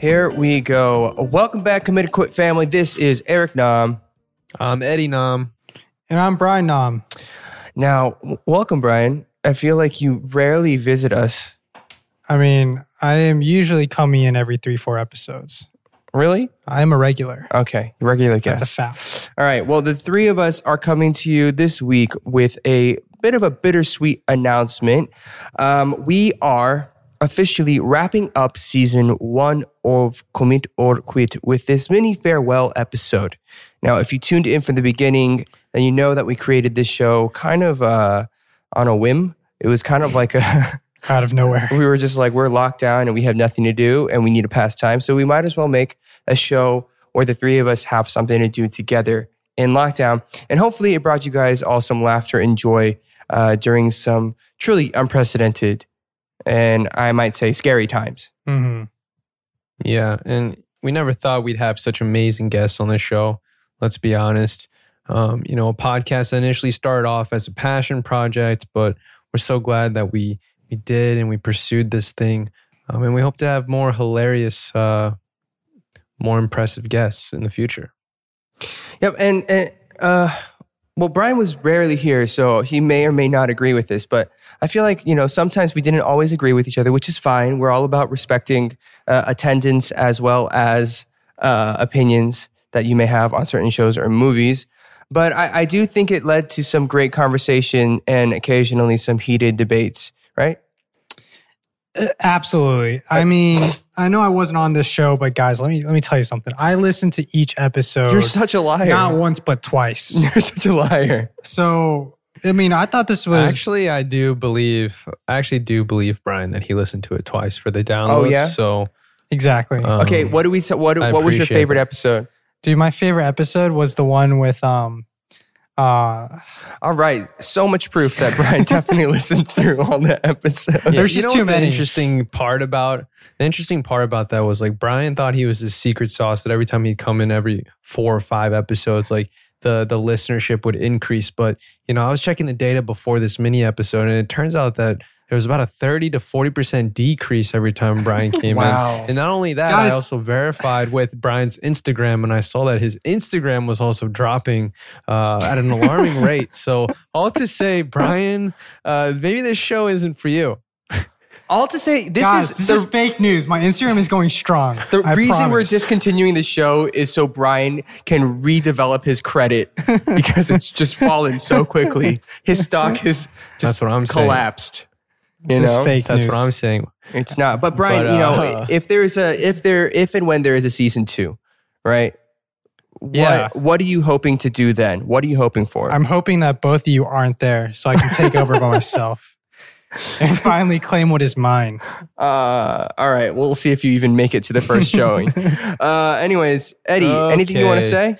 here we go. Welcome back, Commit or Quit family. This is Eric Nam. I'm Eddie Nam. And I'm Brian Nam. Now, w- welcome, Brian. I feel like you rarely visit us. I mean, I am usually coming in every three, four episodes. Really? I am a regular. Okay, regular guest. That's a fact. All right. Well, the three of us are coming to you this week with a bit of a bittersweet announcement. Um, we are officially wrapping up season one of Commit or Quit with this mini farewell episode. Now, if you tuned in from the beginning, then you know that we created this show kind of uh, on a whim. It was kind of like a. Out of nowhere. we were just like, we're locked down and we have nothing to do and we need to pass time. So we might as well make a show where the three of us have something to do together in lockdown. And hopefully it brought you guys all some laughter and joy uh, during some truly unprecedented and I might say scary times. hmm Yeah, and we never thought we'd have such amazing guests on this show. Let's be honest. Um, you know, a podcast that initially started off as a passion project, but we're so glad that we we did and we pursued this thing. Um, and we hope to have more hilarious, uh, more impressive guests in the future. Yep. And, and uh, well, Brian was rarely here, so he may or may not agree with this, but I feel like, you know, sometimes we didn't always agree with each other, which is fine. We're all about respecting uh, attendance as well as uh, opinions that you may have on certain shows or movies. But I, I do think it led to some great conversation and occasionally some heated debates, right? Uh, Absolutely. I mean, I know I wasn't on this show, but guys, let me let me tell you something. I listened to each episode You're such a liar. not once but twice. You're such a liar. So I mean, I thought this was Actually, I do believe, I actually do believe Brian that he listened to it twice for the downloads. yeah? So exactly. um, Okay, what do we? What, what was your favorite that. episode? Dude, my favorite episode was the one with um uh All right, so much proof that Brian definitely listened through all the episodes. Yeah, There's you just know too what many. The interesting part about the interesting part about that was like Brian thought he was the secret sauce that every time he'd come in every four or five episodes, like the the listenership would increase. But you know, I was checking the data before this mini episode, and it turns out that there was about a thirty to forty percent decrease every time Brian came Wow. in. And not only that, Guys- I also verified with Brian's Instagram, and I saw that his Instagram was also dropping uh, at an alarming rate. So all to say, Brian, uh, maybe this show isn't for you. All to say, this guys, is this the, is fake news. My Instagram is going strong. the I reason we're discontinuing the show is so Brian can redevelop his credit because it's just fallen so quickly. His stock has just That's what I'm saying. Collapsed. You This is know, fake That's news. what I'm saying. it's not. But Brian, But, you know, uh, if there is a if there if and when there is a season two, right? What Yeah. what are you hoping to do then? What are you hoping for? I'm hoping that both of you aren't there so I can take over by myself and finally claim what is mine. Uh, all right. We'll see if you even make it to the first showing. uh, anyways, Eddie, anything you want to say?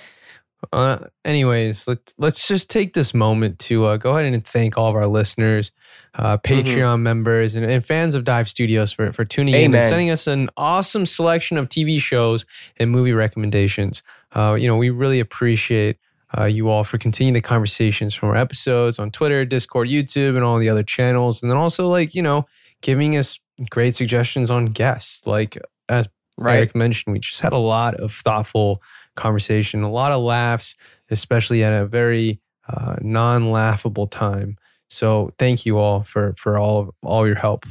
Uh, anyways, let, let's just take this moment to uh, go ahead and thank all of our listeners, uh, Mm-hmm. Patreon members, and, and fans of Dive Studios for, for tuning in and sending us an awesome selection of TV shows and movie recommendations. Uh, you know, we really appreciate uh, you all for continuing the conversations from our episodes on Twitter, Discord, YouTube, and all the other channels. And then also, like, you know, giving us great suggestions on guests. Like, as Right. Eric mentioned, we just had a lot of thoughtful conversation, a lot of laughs, especially at a very uh, non-laughable time. So thank you all for for all all your help.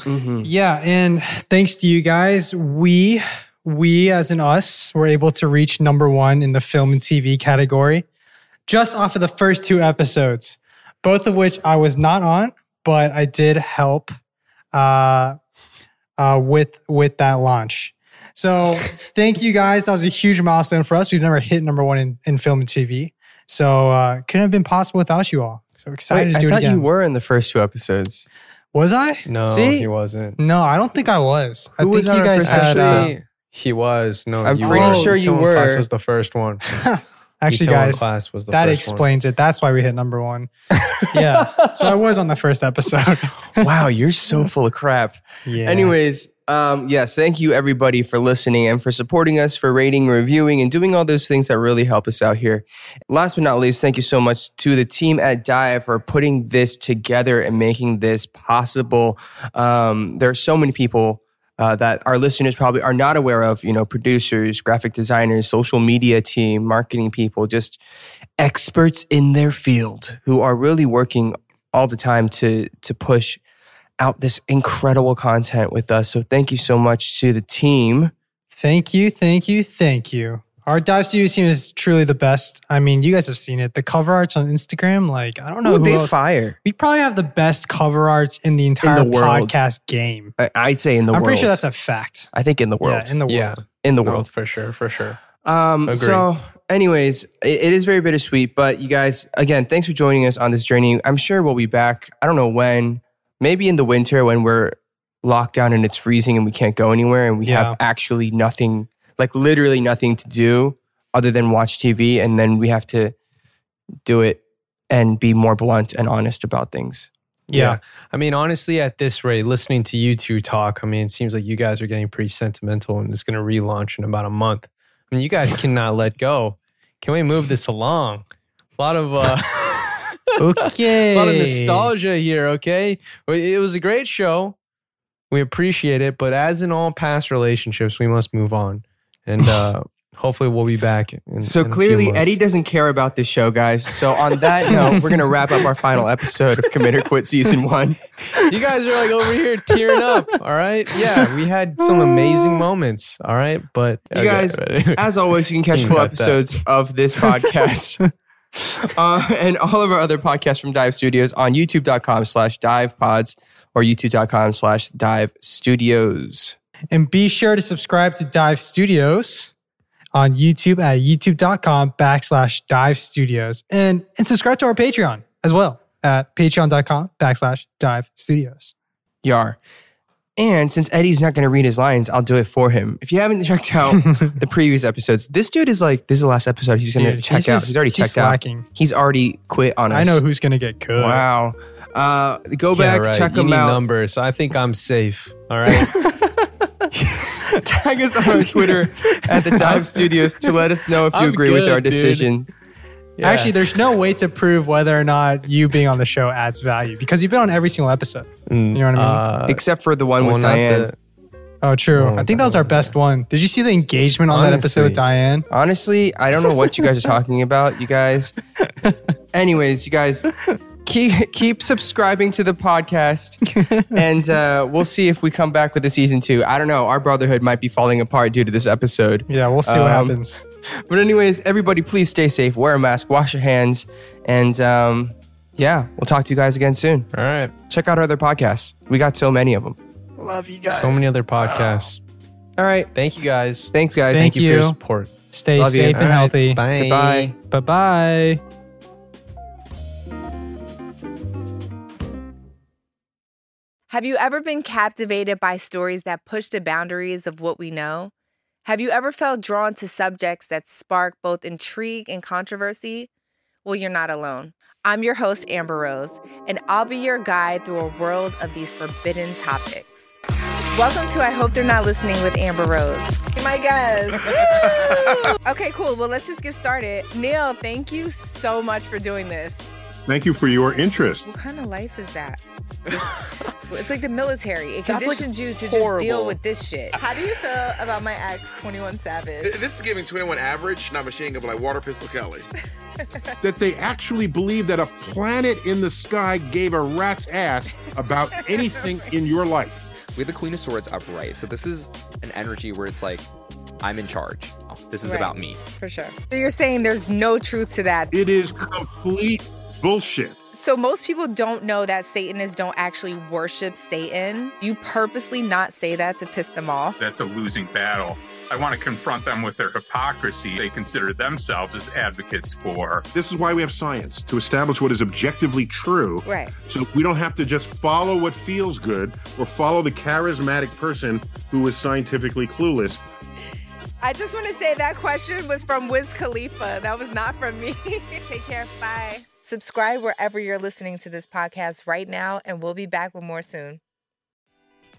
Mhm. Yeah, and thanks to you guys, we we as in us were able to reach number one in the film and TV category just off of the first two episodes, both of which I was not on, but I did help uh, uh, with with that launch. So thank you guys. That was a huge milestone for us. We've never hit number one in, in film and TV. So uh, couldn't have been possible without you all. So excited Wait, to I do it again. I thought again. you were in the first two episodes. Was I? No, See? he wasn't. No, I don't think I was. I Who was think on you our guys first had. episode? Uh, Actually, he was. No, I'm you pretty were. sure you Itaewon were. Class was the first one. actually, guys, class was that first one. explains it. That's why we hit number one. yeah. So I was on the first episode. wow, you're so full of crap. yeah. Anyways, um, yes, thank you everybody for listening and for supporting us, for rating, reviewing, and doing all those things that really help us out here. Last but not least, thank you so much to the team at Dive for putting this together and making this possible. Um, there are so many people uh, that our listeners probably are not aware of. You know, producers, graphic designers, social media team, marketing people, just experts in their field who are really working all the time to to push out this incredible content with us. So thank you so much to the team. Thank you, thank you, thank you. Our dive studio team is truly the best. I mean, you guys have seen it. The cover arts on Instagram, like I don't know Ooh, who they else- fire. We probably have the best cover arts in the entire world. podcast game. I- I'd say in the world. I'm world. pretty sure that's a fact. I think in the world. Yeah, in the world. Yeah. in the No, world. for sure, for sure. Um, Agree. so, anyways, it, it is very bittersweet. But you guys, again, thanks for joining us on this journey. I'm sure we'll be back. I don't know when. Maybe in the winter when we're locked down and it's freezing and we can't go anywhere and we Yeah. have actually nothing, like literally nothing to do other than watch TV, and then we have to do it and be more blunt and honest about things. Yeah. I mean, honestly, at this rate, listening to you two talk, I mean, it seems like you guys are getting pretty sentimental and it's going to relaunch in about a month. I mean, you guys cannot let go. Can we move this along? A lot of uh, Okay. a lot of nostalgia here. Okay, it was a great show. We appreciate it, but as in all past relationships, we must move on, and uh, hopefully, we'll be back. In, So in clearly. Eddie doesn't care about this show, guys. So on that note, we're gonna wrap up our final episode of Commit or Quit season one. You guys are like over here tearing up. All right. Yeah, we had some amazing moments. All right. But You guys, as always, you can catch full got that. episodes of this podcast uh, and all of our other podcasts from Dive Studios on youtube.com slash dive pods or youtube.com slash dive studios. And be sure to subscribe to Dive Studios on YouTube at youtube.com backslash dive studios. And, and subscribe to our Patreon as well at patreon.com backslash dive studios. Yar. And since Eddie's not going to read his lines, I'll do it for him. If you haven't checked out the previous episodes, this dude is like, this is the last episode. He's going to check he's out. just- he's already he's checked out. slacking. He's already quit on us. I know who's going to get cut. Wow. Uh, go Yeah, back, right. check you him need out. numbers. I think I'm safe. All right. Tag us on our Twitter at the Dive Studios to let us know if you I'm agree with our dude. decisions. Yeah. Actually, there's no way to prove whether or not you being on the show adds value because you've been on every single episode. Mm, You know what I mean? uh, Except for the one well, with Diane. the- oh, true. oh, I think that was our best one. Did you see the engagement on that episode with Diane? Honestly, I don't know what you guys are talking about, you guys. Anyways, you guys keep keep subscribing to the podcast, and uh, we'll see if we come back with a season two. I don't know. Our brotherhood might be falling apart due to this episode. Yeah, we'll see what Um, happens. But anyways, everybody, please stay safe, wear a mask, wash your hands, and um, yeah, we'll talk to you guys again soon. All right. Check out our other podcasts. We got so many of them. Love you guys. So many other podcasts. All right. Thank you guys. Thanks, guys. Thank Thank you for your support. Stay love you. safe and All right. healthy. Bye. Goodbye. Bye bye. Have you ever been captivated by stories that push the boundaries of what we know? Have you ever felt drawn to subjects that spark both intrigue and controversy? Well, you're not alone. I'm your host, Amber Rose, and I'll be your guide through a world of these forbidden topics. Welcome to I Hope They're Not Listening with Amber Rose. My guest. Okay, cool. Well, let's just get started. Neil, thank you so much for doing this. Thank you for your interest. What kind of life is that? It's, it's like the military. It That's, like, conditions you to just deal with this shit. How do you feel about my ex, 21 Savage? This is giving 21 average, not machine gun, but like Water Pistol Kelly. That they actually believe that a planet in the sky gave a rat's ass about anything in your life. We have the Queen of Swords upright. So this is an energy where it's like, I'm in charge. Oh, this is Right. about me. For sure. So you're saying there's no truth to that. It is complete bullshit. So most people don't know that Satanists don't actually worship Satan. You purposely not say that to piss them off. that's a losing battle. I want to confront them with their hypocrisy. They consider themselves as advocates for This is why we have science to establish what is objectively true. Right. So we don't have to just follow what feels good or follow the charismatic person who is scientifically clueless. I just want to say that question was from Wiz Khalifa. That was not from me. Take care. Bye. Subscribe wherever you're listening to this podcast right now, and we'll be back with more soon.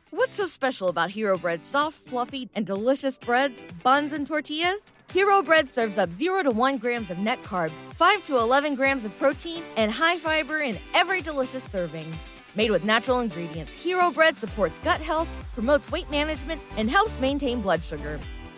What's so special about Hero Bread's soft, fluffy, and delicious breads, buns, and tortillas? Hero Bread serves up 0 to 1 grams of net carbs, 5 to 11 grams of protein, and high fiber in every delicious serving. Made with natural ingredients, Hero Bread supports gut health, promotes weight management, and helps maintain blood sugar.